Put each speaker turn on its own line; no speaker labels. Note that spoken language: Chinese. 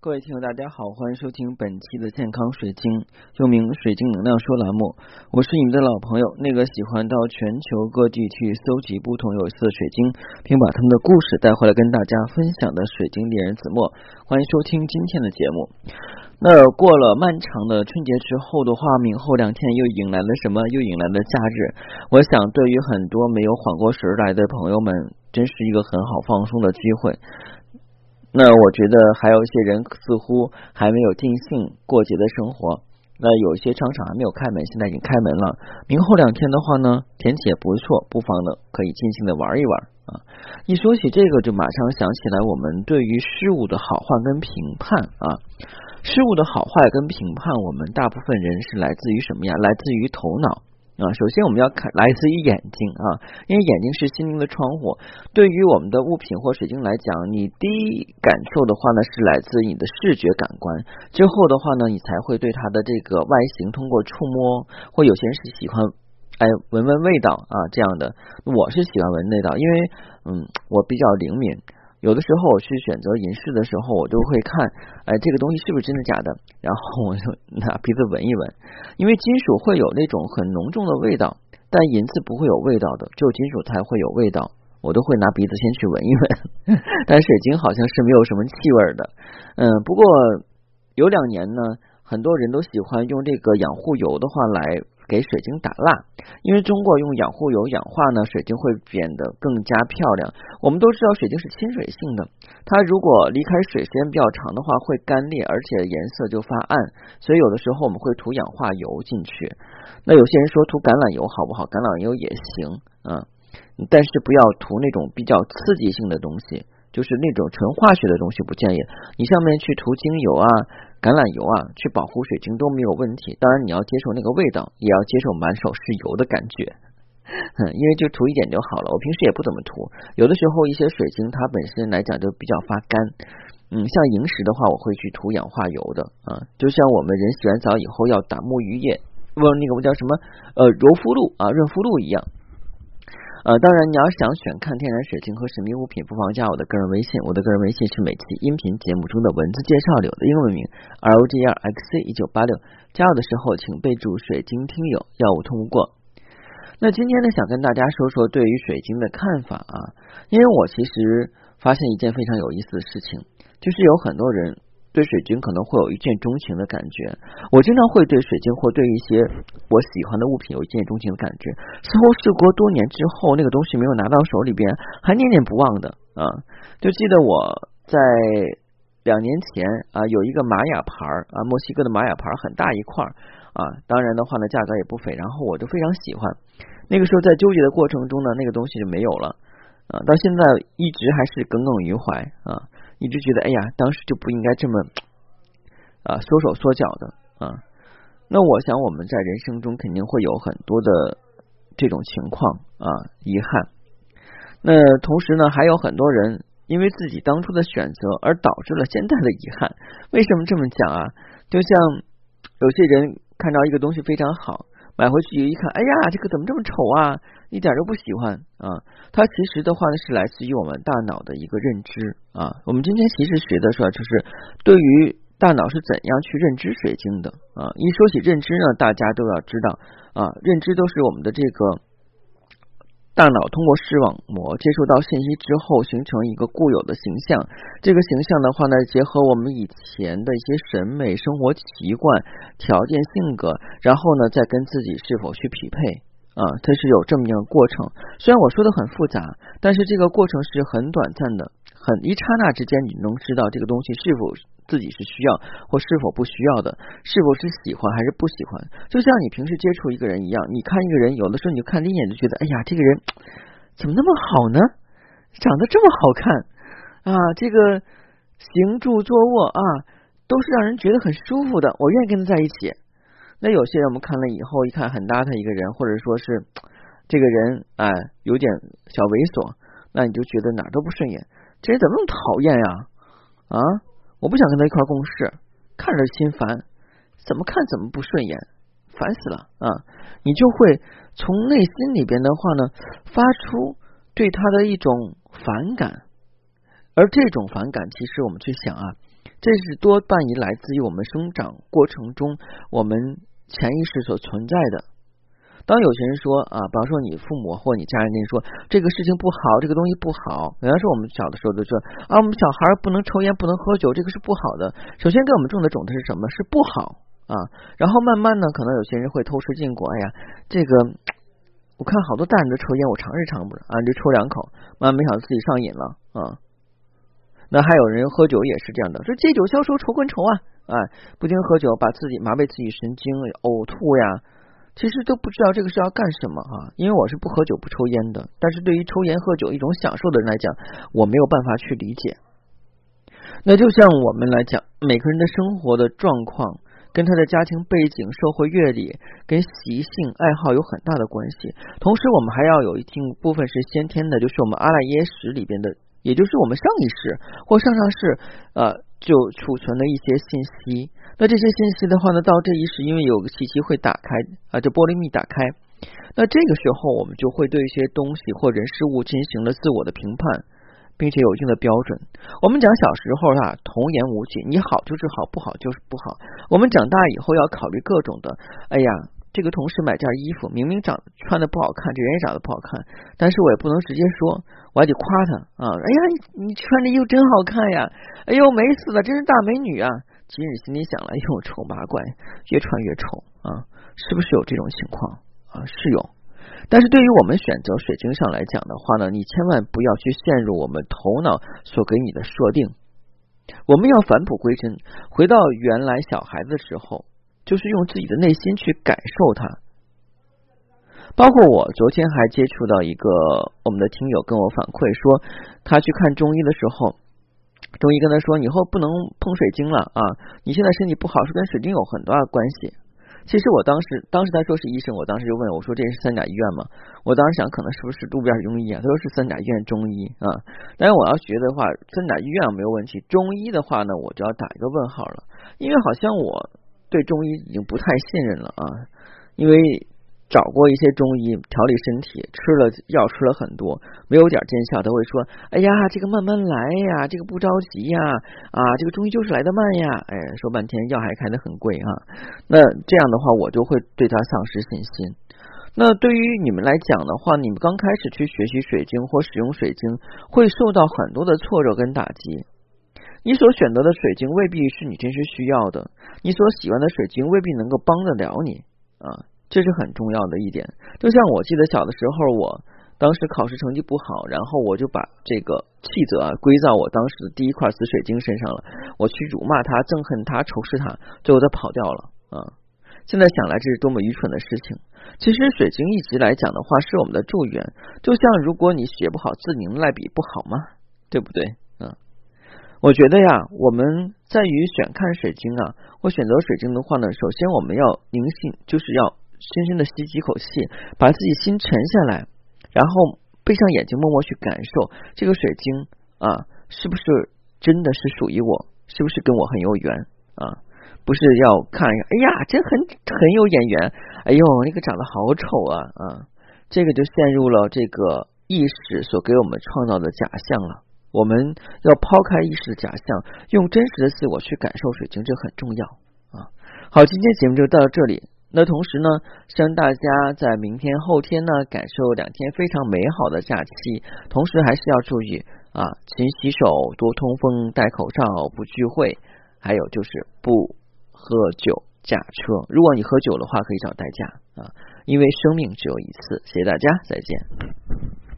各位听友，大家好，欢迎收听本期的健康水晶，又名水晶能量说栏目。我是你们的老朋友，那个喜欢到全球各地去搜集不同有意思的水晶，并把他们的故事带回来跟大家分享的水晶猎人子墨。欢迎收听今天的节目。那过了漫长的春节之后的话，明后两天又迎来了什么？又迎来了假日。我想，对于很多没有缓过神来的朋友们，真是一个很好放松的机会。那我觉得还有一些人似乎还没有尽兴过节的生活。那有些商场还没有开门，现在已经开门了。明后两天的话呢，天气也不错，不妨呢可以尽兴的玩一玩啊。一说起这个，就马上想起来我们对于事物的好坏跟评判啊，事物的好坏跟评判，我们大部分人是来自于什么呀？来自于头脑。啊，首先我们要看来自于眼睛啊，因为眼睛是心灵的窗户。对于我们的物品或水晶来讲，你第一感受的话呢，是来自你的视觉感官。之后的话呢，你才会对它的这个外形通过触摸，或有些人是喜欢哎闻闻味道啊这样的。我是喜欢闻味道，因为嗯，我比较灵敏。有的时候我去选择银饰的时候，我就会看，哎，这个东西是不是真的假的？然后我就 拿鼻子闻一闻，因为金属会有那种很浓重的味道，但银子不会有味道的，只有金属才会有味道。我都会拿鼻子先去闻一闻，但水晶好像是没有什么气味的。嗯，不过有两年呢，很多人都喜欢用这个养护油的话来。给水晶打蜡，因为中国用养护油氧化呢，水晶会变得更加漂亮。我们都知道水晶是亲水性的，它如果离开水时间比较长的话，会干裂，而且颜色就发暗。所以有的时候我们会涂氧化油进去。那有些人说涂橄榄油好不好？橄榄油也行啊，但是不要涂那种比较刺激性的东西。就是那种纯化学的东西不建议，你上面去涂精油啊、橄榄油啊，去保护水晶都没有问题。当然你要接受那个味道，也要接受满手是油的感觉，因为就涂一点就好了。我平时也不怎么涂，有的时候一些水晶它本身来讲就比较发干，嗯，像萤石的话，我会去涂氧化油的啊，就像我们人洗完澡以后要打沐浴液，不，那个我叫什么呃柔肤露啊、润肤露一样。呃，当然，你要想选看天然水晶和神秘物品，不妨加我的个人微信。我的个人微信是每期音频节目中的文字介绍里的英文名 R O G R X C 一九八六。加我的时候，请备注“水晶听友”，要我通过。那今天呢，想跟大家说说对于水晶的看法啊，因为我其实发现一件非常有意思的事情，就是有很多人。对水晶可能会有一见钟情的感觉，我经常会对水晶或对一些我喜欢的物品有一见钟情的感觉。似乎事过多年之后，那个东西没有拿到手里边，还念念不忘的啊！就记得我在两年前啊，有一个玛雅牌啊，墨西哥的玛雅牌很大一块啊，当然的话呢，价格也不菲，然后我就非常喜欢。那个时候在纠结的过程中呢，那个东西就没有了啊，到现在一直还是耿耿于怀啊。一直觉得，哎呀，当时就不应该这么啊缩手缩脚的啊。那我想，我们在人生中肯定会有很多的这种情况啊，遗憾。那同时呢，还有很多人因为自己当初的选择而导致了现在的遗憾。为什么这么讲啊？就像有些人看到一个东西非常好。买回去一看，哎呀，这个怎么这么丑啊？一点都不喜欢啊！它其实的话呢，是来自于我们大脑的一个认知啊。我们今天其实学的是，就是对于大脑是怎样去认知水晶的啊。一说起认知呢，大家都要知道啊，认知都是我们的这个。大脑通过视网膜接收到信息之后，形成一个固有的形象。这个形象的话呢，结合我们以前的一些审美、生活习惯、条件、性格，然后呢，再跟自己是否去匹配啊，它是有这么一个过程。虽然我说的很复杂，但是这个过程是很短暂的。很一刹那之间，你能知道这个东西是否自己是需要，或是否不需要的，是否是喜欢还是不喜欢。就像你平时接触一个人一样，你看一个人，有的时候你就看第一眼就觉得，哎呀，这个人怎么那么好呢？长得这么好看啊，这个行住坐卧啊，都是让人觉得很舒服的，我愿意跟他在一起。那有些人我们看了以后，一看很邋遢一个人，或者说是这个人哎有点小猥琐，那你就觉得哪儿都不顺眼。这人怎么那么讨厌呀？啊，我不想跟他一块共事，看着心烦，怎么看怎么不顺眼，烦死了啊！你就会从内心里边的话呢，发出对他的一种反感，而这种反感，其实我们去想啊，这是多半于来自于我们生长过程中我们潜意识所存在的。当有些人说啊，比方说你父母或你家人跟你说这个事情不好，这个东西不好，比方说我们小的时候就说啊，我们小孩不能抽烟，不能喝酒，这个是不好的。首先给我们种的种子是什么？是不好啊。然后慢慢呢，可能有些人会偷吃禁果。哎呀，这个我看好多大人都抽烟，我尝试尝不着啊，就抽两口，慢慢没想到自己上瘾了啊。那还有人喝酒也是这样的，说借酒消愁愁更愁啊，哎，不停喝酒，把自己麻痹自己神经，呕吐呀。其实都不知道这个是要干什么啊！因为我是不喝酒不抽烟的，但是对于抽烟喝酒一种享受的人来讲，我没有办法去理解。那就像我们来讲，每个人的生活的状况跟他的家庭背景、社会阅历、跟习性、爱好有很大的关系。同时，我们还要有一定部分是先天的，就是我们阿赖耶识里边的，也就是我们上一世或上上世呃就储存的一些信息。那这些信息的话呢，到这一时，因为有个契机会打开啊，这玻璃密打开，那这个时候我们就会对一些东西或人事物进行了自我的评判，并且有一定的标准。我们讲小时候啊，童言无忌，你好就是好，不好就是不好。我们长大以后要考虑各种的，哎呀，这个同事买件衣服，明明长穿的不好看，这人也长得不好看，但是我也不能直接说，我还得夸他啊，哎呀，你你穿这衣服真好看呀，哎呦美死了，真是大美女啊。今日心里想了，又，丑八怪，越穿越丑啊！是不是有这种情况啊？是有，但是对于我们选择水晶上来讲的话呢，你千万不要去陷入我们头脑所给你的设定。我们要返璞归真，回到原来小孩子的时候，就是用自己的内心去感受它。包括我昨天还接触到一个我们的听友跟我反馈说，他去看中医的时候。中医跟他说：“以后不能碰水晶了啊！你现在身体不好，是跟水晶有很大的关系。”其实我当时，当时他说是医生，我当时就问我说：“这是三甲医院吗？”我当时想，可能是不是路边中医啊？他说是三甲医院中医啊。但是我要学的话，三甲医院没有问题，中医的话呢，我就要打一个问号了，因为好像我对中医已经不太信任了啊，因为。找过一些中医调理身体，吃了药吃了很多，没有点见效，他会说：“哎呀，这个慢慢来呀，这个不着急呀，啊，这个中医就是来的慢呀。”哎，说半天药还开的很贵啊。那这样的话，我就会对他丧失信心。那对于你们来讲的话，你们刚开始去学习水晶或使用水晶，会受到很多的挫折跟打击。你所选择的水晶未必是你真实需要的，你所喜欢的水晶未必能够帮得了你啊。这是很重要的一点，就像我记得小的时候，我当时考试成绩不好，然后我就把这个气责啊归到我当时的第一块紫水晶身上了，我去辱骂他、憎恨他、仇视他，最后他跑掉了啊！现在想来，这是多么愚蠢的事情。其实水晶一直来讲的话，是我们的助缘，就像如果你学不好字，你赖笔不好吗？对不对？嗯，我觉得呀，我们在于选看水晶啊，或选择水晶的话呢，首先我们要凝性，就是要。深深的吸几口气，把自己心沉下来，然后闭上眼睛，默默去感受这个水晶啊，是不是真的是属于我？是不是跟我很有缘啊？不是要看一下，哎呀，真很很有眼缘，哎呦，那个长得好丑啊啊！这个就陷入了这个意识所给我们创造的假象了。我们要抛开意识的假象，用真实的自我去感受水晶，这很重要啊。好，今天节目就到这里。那同时呢，希望大家在明天、后天呢，感受两天非常美好的假期。同时还是要注意啊，勤洗手、多通风、戴口罩、不聚会，还有就是不喝酒驾车。如果你喝酒的话，可以找代驾啊，因为生命只有一次。谢谢大家，再见。